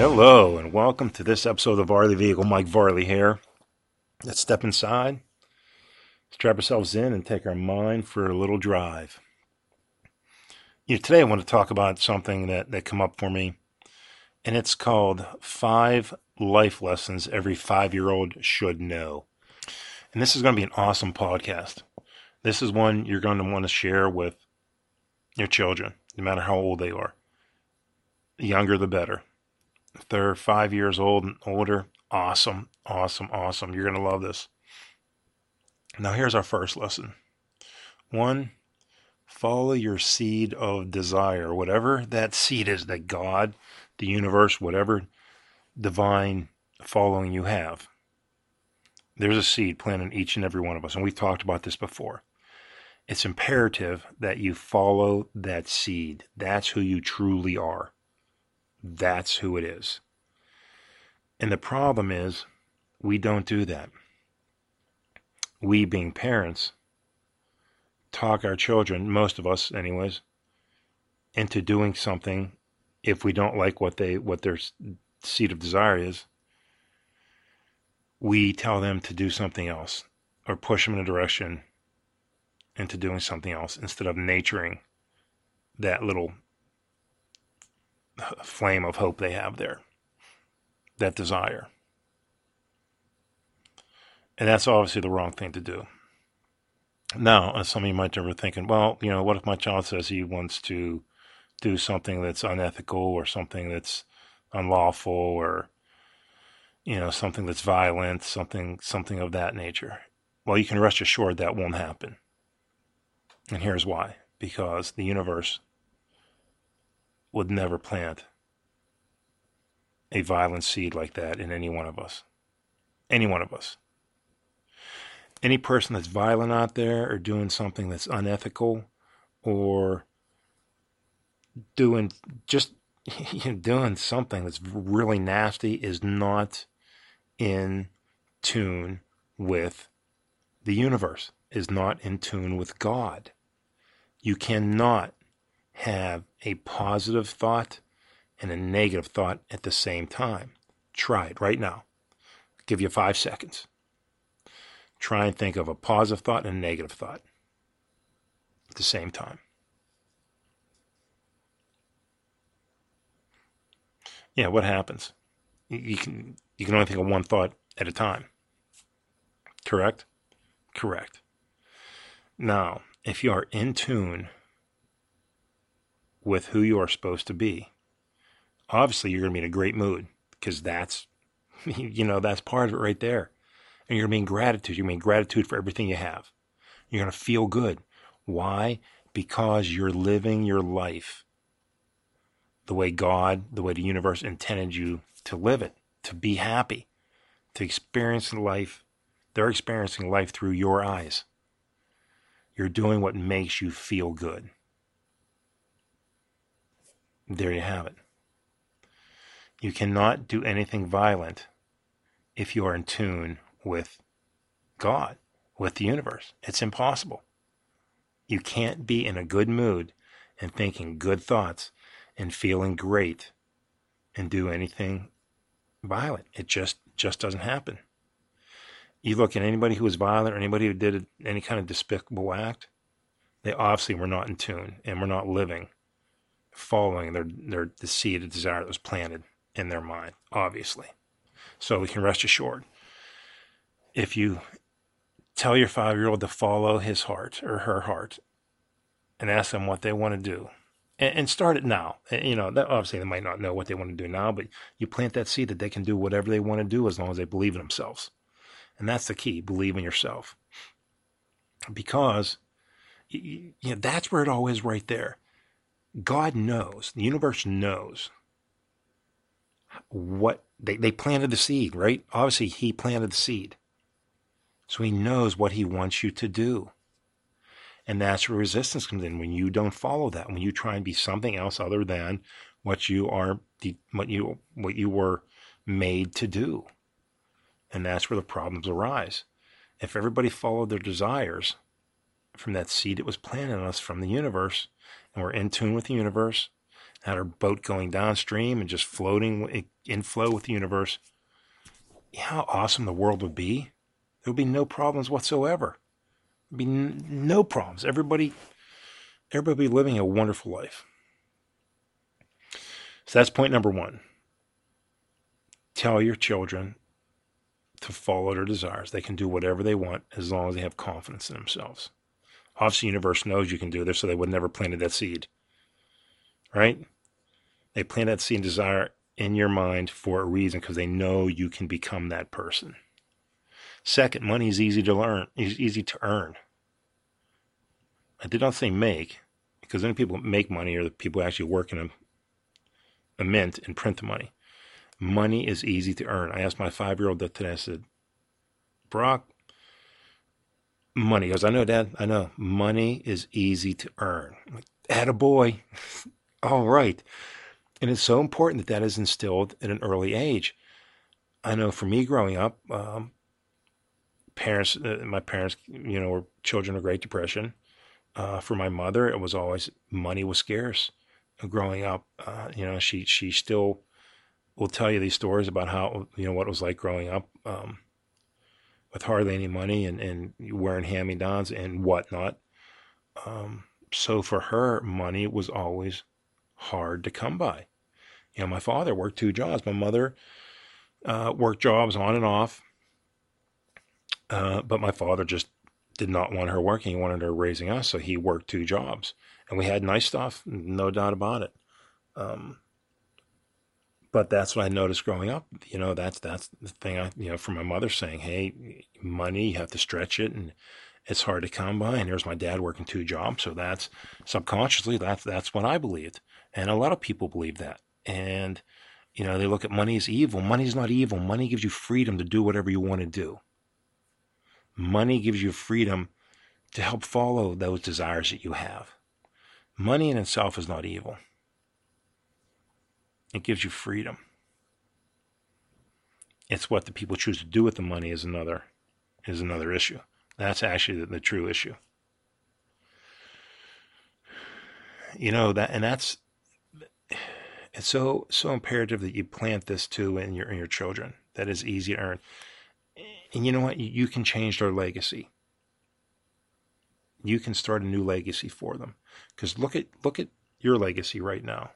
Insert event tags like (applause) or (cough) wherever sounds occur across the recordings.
Hello, and welcome to this episode of Varley Vehicle. Mike Varley here. Let's step inside, strap ourselves in, and take our mind for a little drive. You know, today I want to talk about something that, that come up for me, and it's called Five Life Lessons Every Five Year Old Should Know. And this is going to be an awesome podcast. This is one you're going to want to share with your children, no matter how old they are. The younger, the better. They're five years old and older, awesome, awesome, awesome. You're going to love this. Now, here's our first lesson. One, follow your seed of desire, whatever that seed is that God, the universe, whatever divine following you have. There's a seed planted in each and every one of us, and we've talked about this before. It's imperative that you follow that seed. That's who you truly are. That's who it is. And the problem is, we don't do that. We, being parents, talk our children, most of us, anyways, into doing something if we don't like what they what their seed of desire is. We tell them to do something else or push them in a direction into doing something else instead of nurturing that little flame of hope they have there, that desire. And that's obviously the wrong thing to do. Now, uh, some of you might be thinking, well, you know, what if my child says he wants to do something that's unethical or something that's unlawful or you know something that's violent, something something of that nature? Well, you can rest assured that won't happen. And here's why: because the universe would never plant a violent seed like that in any one of us. Any one of us. Any person that's violent out there or doing something that's unethical or doing just (laughs) you know, doing something that's really nasty is not in tune with the universe, is not in tune with God. You cannot have a positive thought and a negative thought at the same time. Try it right now. I'll give you five seconds. Try and think of a positive thought and a negative thought at the same time. Yeah, what happens? You can you can only think of one thought at a time. Correct? Correct. Now, if you are in tune with who you are supposed to be, obviously you're going to be in a great mood because that's, (laughs) you know, that's part of it right there. And you're going to be in gratitude. You're going to be in gratitude for everything you have. You're going to feel good. Why? Because you're living your life the way God, the way the universe intended you to live it, to be happy, to experience life. They're experiencing life through your eyes. You're doing what makes you feel good. There you have it. You cannot do anything violent if you are in tune with God, with the universe. It's impossible. You can't be in a good mood and thinking good thoughts and feeling great and do anything violent. It just just doesn't happen. You look at anybody who was violent or anybody who did any kind of despicable act, they obviously were not in tune and were not living following their, their the seed of desire that was planted in their mind, obviously. So we can rest assured. If you tell your five year old to follow his heart or her heart and ask them what they want to do, and, and start it now. You know, that, obviously they might not know what they want to do now, but you plant that seed that they can do whatever they want to do as long as they believe in themselves. And that's the key believe in yourself. Because you know, that's where it all is right there. God knows, the universe knows what they, they planted the seed, right? Obviously, He planted the seed. So He knows what He wants you to do. And that's where resistance comes in when you don't follow that, when you try and be something else other than what you are, what you, what you were made to do. And that's where the problems arise. If everybody followed their desires from that seed that was planted in us from the universe, and we're in tune with the universe, had our boat going downstream and just floating in flow with the universe, how awesome the world would be. There would be no problems whatsoever. There'd be n- no problems. Everybody, everybody would be living a wonderful life. So that's point number one. Tell your children to follow their desires. They can do whatever they want as long as they have confidence in themselves. Obviously, universe knows you can do this, so they would never planted that seed. Right? They plant that seed and desire in your mind for a reason because they know you can become that person. Second, money is easy to learn, is easy to earn. I did not say make, because only people make money are the people actually work in a, a mint and print the money. Money is easy to earn. I asked my five year old that today, I said, Brock, money. He goes, I know, Dad. I know. Money is easy to earn. I'm like, (laughs) All right. And it's so important that that is instilled at an early age. I know for me growing up, um, parents, uh, my parents, you know, were children of Great Depression. Uh, for my mother, it was always money was scarce. Growing up, uh, you know, she she still will tell you these stories about how you know what it was like growing up. Um, with hardly any money and, and wearing hand me downs and whatnot. Um, so for her, money was always hard to come by. You know, my father worked two jobs. My mother uh, worked jobs on and off. Uh, but my father just did not want her working. He wanted her raising us. So he worked two jobs. And we had nice stuff, no doubt about it. Um, but that's what I noticed growing up. You know, that's that's the thing. I you know, from my mother saying, "Hey, money, you have to stretch it, and it's hard to come by." And here's my dad working two jobs, so that's subconsciously that's that's what I believed, and a lot of people believe that. And you know, they look at money as evil. Money's not evil. Money gives you freedom to do whatever you want to do. Money gives you freedom to help follow those desires that you have. Money in itself is not evil. It gives you freedom. It's what the people choose to do with the money is another is another issue. That's actually the, the true issue. You know that, and that's it's so so imperative that you plant this too in your in your children. That is easy to earn, and you know what? You, you can change their legacy. You can start a new legacy for them. Because look at look at your legacy right now.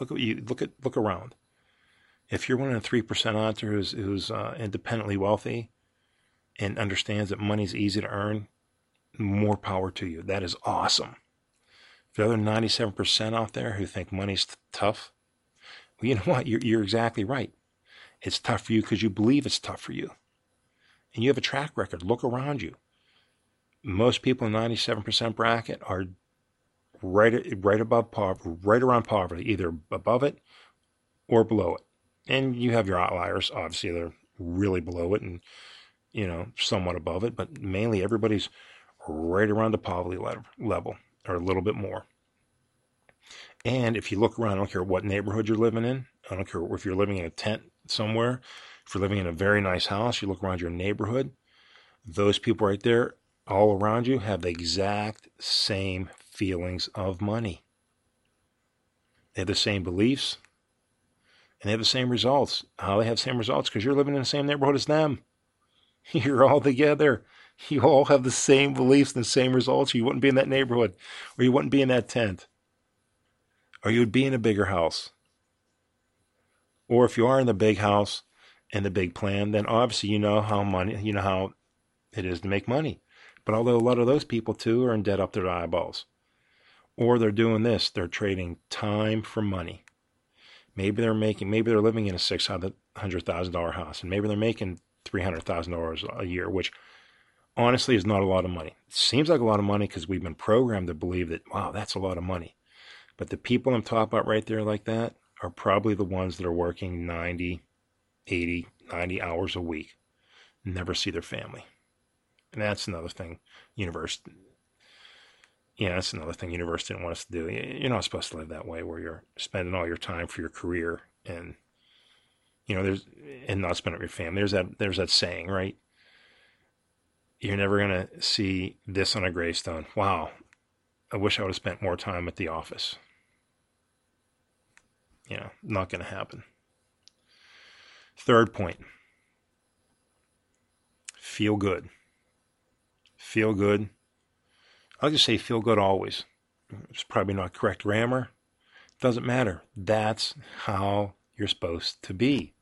Look at you. Look at look around. If you're one of the three percent who's who's uh, independently wealthy and understands that money's easy to earn, more power to you. That is awesome. The other ninety-seven percent out there who think money's t- tough, well, you know what? You're you're exactly right. It's tough for you because you believe it's tough for you, and you have a track record. Look around you. Most people in ninety-seven percent bracket are right right above poverty, right around poverty, either above it or below it. And you have your outliers, obviously they're really below it and you know somewhat above it, but mainly everybody's right around the poverty level or a little bit more. And if you look around, I don't care what neighborhood you're living in. I don't care if you're living in a tent somewhere. If you're living in a very nice house, you look around your neighborhood. Those people right there, all around you, have the exact same feelings of money. They have the same beliefs and they have the same results. How they have the same results? Because you're living in the same neighborhood as them. (laughs) You're all together. You all have the same beliefs and the same results. You wouldn't be in that neighborhood, or you wouldn't be in that tent, or you would be in a bigger house. Or if you are in the big house and the big plan, then obviously you know how money, you know how it is to make money. But although a lot of those people too are in debt up their eyeballs, or they're doing this, they're trading time for money. Maybe they're making, maybe they're living in a six hundred thousand dollar house, and maybe they're making three hundred thousand dollars a year, which honestly is not a lot of money. It seems like a lot of money because we've been programmed to believe that wow, that's a lot of money. But the people I'm talking about right there like that are probably the ones that are working 90, 80, 90 hours a week, never see their family. And that's another thing. Universe yeah, that's another thing universe didn't want us to do. You're not supposed to live that way where you're spending all your time for your career and you know, there's and not spend it with your family. There's that there's that saying, right? You're never gonna see this on a gravestone. Wow. I wish I would have spent more time at the office. You know, not going to happen. Third point feel good. Feel good. I'll just say feel good always. It's probably not correct grammar. Doesn't matter. That's how you're supposed to be.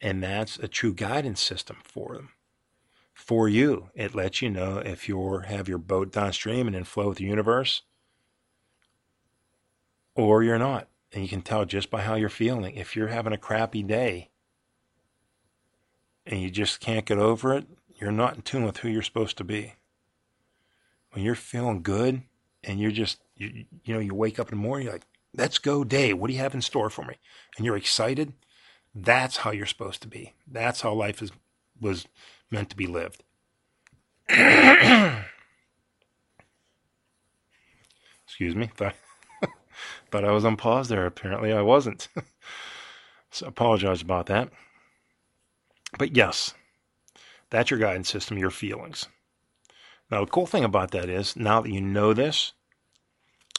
And that's a true guidance system for them. For you, it lets you know if you're have your boat downstream and in flow with the universe, or you're not. And you can tell just by how you're feeling. If you're having a crappy day and you just can't get over it, you're not in tune with who you're supposed to be. When you're feeling good and you're just, you, you know, you wake up in the morning, you're like, let's go day. What do you have in store for me? And you're excited. That's how you're supposed to be. That's how life is was meant to be lived. (coughs) Excuse me. Thought, (laughs) thought I was on pause there. Apparently I wasn't. (laughs) so apologize about that. But yes, that's your guidance system, your feelings. Now, the cool thing about that is now that you know this,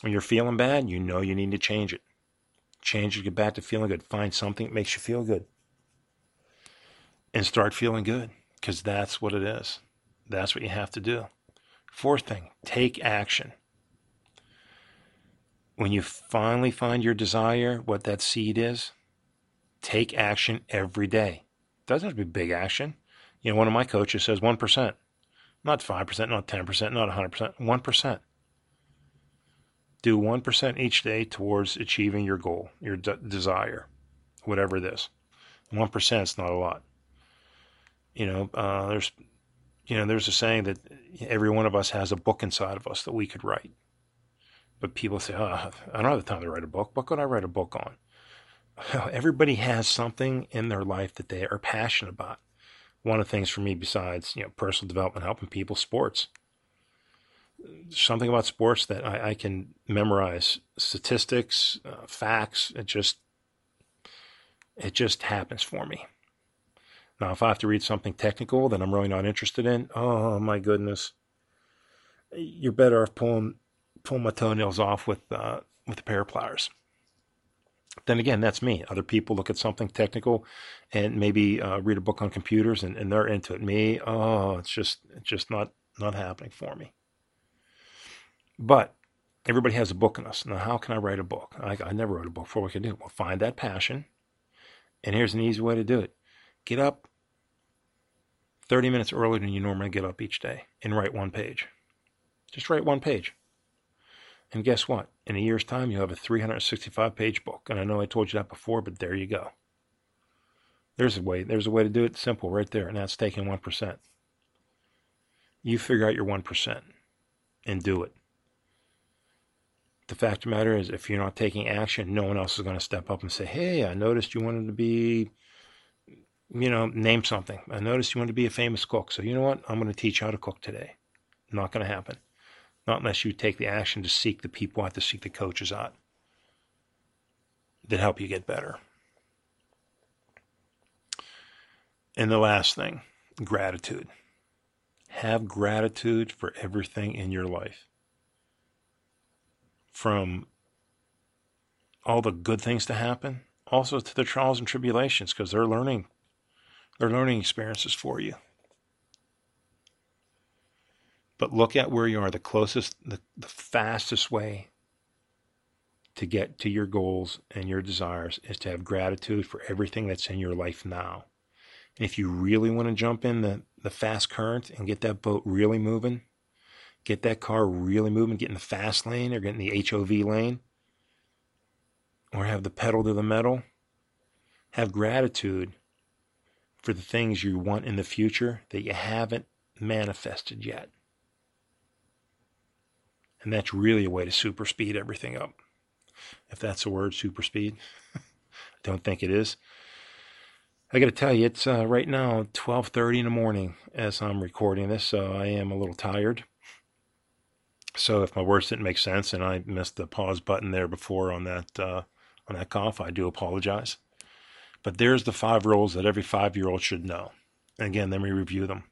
when you're feeling bad, you know you need to change it. Change it, get back to feeling good. Find something that makes you feel good. And start feeling good because that's what it is. That's what you have to do. Fourth thing, take action. When you finally find your desire, what that seed is, take action every day. Doesn't have to be big action. You know, one of my coaches says 1%, not 5%, not 10%, not 100%, 1%. Do 1% each day towards achieving your goal, your de- desire, whatever it is. 1% is not a lot. You know, uh, there's, you know, there's a saying that every one of us has a book inside of us that we could write. But people say, oh, I don't have the time to write a book. What could I write a book on? (laughs) Everybody has something in their life that they are passionate about. One of the things for me, besides you know personal development, helping people, sports something about sports that I, I can memorize statistics, uh, facts. It just it just happens for me. Now, if I have to read something technical that I'm really not interested in, oh my goodness, you're better off pulling pulling my toenails off with uh, with a pair of pliers. Then again, that's me. Other people look at something technical and maybe uh, read a book on computers and, and they're into it. Me, oh, it's just it's just not not happening for me. But everybody has a book in us. Now, how can I write a book? I, I never wrote a book before. What can I do? Well, find that passion. And here's an easy way to do it get up 30 minutes earlier than you normally get up each day and write one page. Just write one page. And guess what? In a year's time, you'll have a 365 page book. And I know I told you that before, but there you go. There's a way. There's a way to do it simple right there, and that's taking 1%. You figure out your 1% and do it the fact of the matter is, if you're not taking action, no one else is going to step up and say, Hey, I noticed you wanted to be, you know, name something. I noticed you wanted to be a famous cook. So, you know what? I'm going to teach you how to cook today. Not going to happen. Not unless you take the action to seek the people out, to seek the coaches out that help you get better. And the last thing gratitude. Have gratitude for everything in your life from all the good things to happen, also to the trials and tribulations, because they're learning, they're learning experiences for you. But look at where you are. The closest, the, the fastest way to get to your goals and your desires is to have gratitude for everything that's in your life now. And if you really want to jump in the, the fast current and get that boat really moving, get that car really moving, get in the fast lane or get in the HOV lane, or have the pedal to the metal. Have gratitude for the things you want in the future that you haven't manifested yet. And that's really a way to super speed everything up. If that's a word, super speed. (laughs) I don't think it is. I got to tell you, it's uh, right now 12:30 in the morning as I'm recording this, so I am a little tired. So if my words didn't make sense and I missed the pause button there before on that uh, on that cough, I do apologize. But there's the five rules that every five year old should know. And again, let me review them.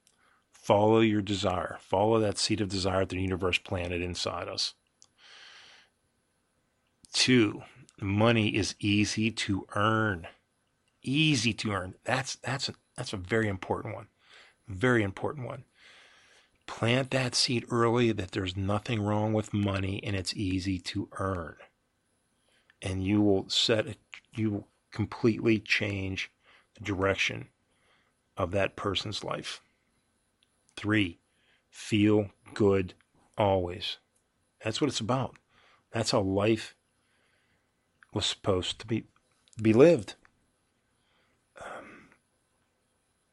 Follow your desire. Follow that seed of desire that the universe planted inside us. Two, money is easy to earn. Easy to earn. That's that's a, that's a very important one. Very important one. Plant that seed early that there's nothing wrong with money and it's easy to earn. And you will set it, you will completely change the direction of that person's life. Three, feel good always. That's what it's about. That's how life was supposed to be be lived. Um,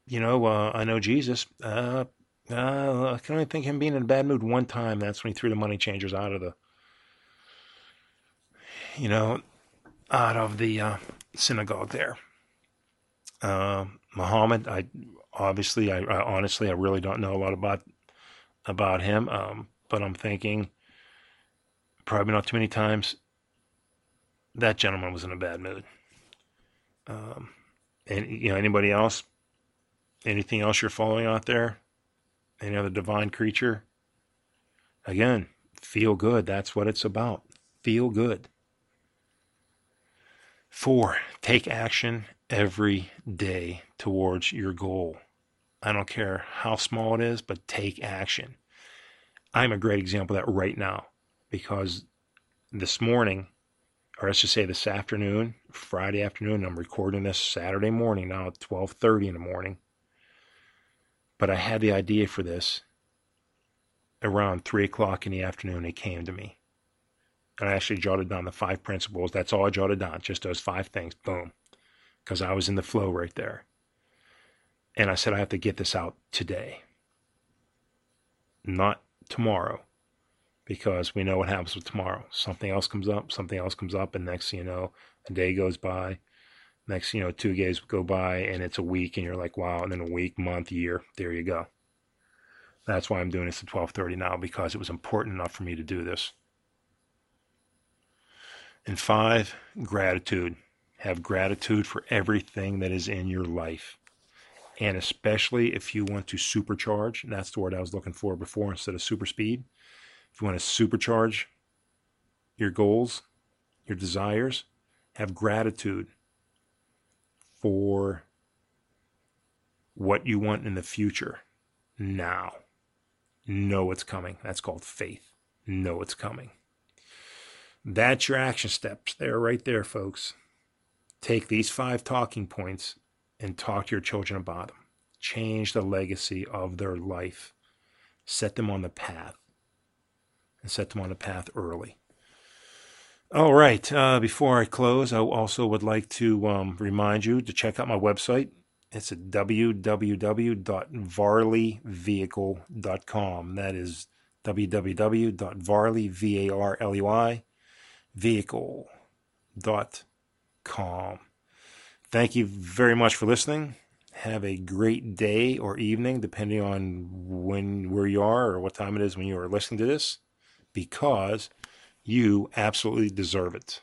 you know, uh, I know Jesus. Uh, uh, I can only think him being in a bad mood one time. That's when he threw the money changers out of the, you know, out of the uh, synagogue there. Uh, Muhammad, I obviously, I, I, honestly, I really don't know a lot about about him, um, but I'm thinking probably not too many times that gentleman was in a bad mood. Um, and you know, anybody else? Anything else you're following out there? Any other divine creature? Again, feel good. That's what it's about. Feel good. Four, take action every day towards your goal. I don't care how small it is, but take action. I'm a great example of that right now because this morning or let's just say this afternoon, Friday afternoon. I'm recording this Saturday morning now at 12:30 in the morning. But I had the idea for this around three o'clock in the afternoon. It came to me, and I actually jotted down the five principles. That's all I jotted down, just those five things. Boom, because I was in the flow right there. And I said I have to get this out today, not tomorrow because we know what happens with tomorrow. Something else comes up, something else comes up, and next you know, a day goes by. Next, you know, two days go by, and it's a week, and you're like, wow. And then a week, month, year, there you go. That's why I'm doing this at 12:30 now because it was important enough for me to do this. And five, gratitude. Have gratitude for everything that is in your life. And especially if you want to supercharge, that's the word I was looking for before instead of super speed if you want to supercharge your goals, your desires, have gratitude for what you want in the future now. Know it's coming. That's called faith. Know it's coming. That's your action steps They're right there, folks. Take these five talking points and talk to your children about them. Change the legacy of their life. Set them on the path and set them on the path early. All right. Uh, before I close, I also would like to um, remind you to check out my website. It's at www.varleyvehicle.com. That is www.varley, V-A-R-L-E-Y, vehicle.com. Thank you very much for listening. Have a great day or evening, depending on when where you are or what time it is when you are listening to this because you absolutely deserve it.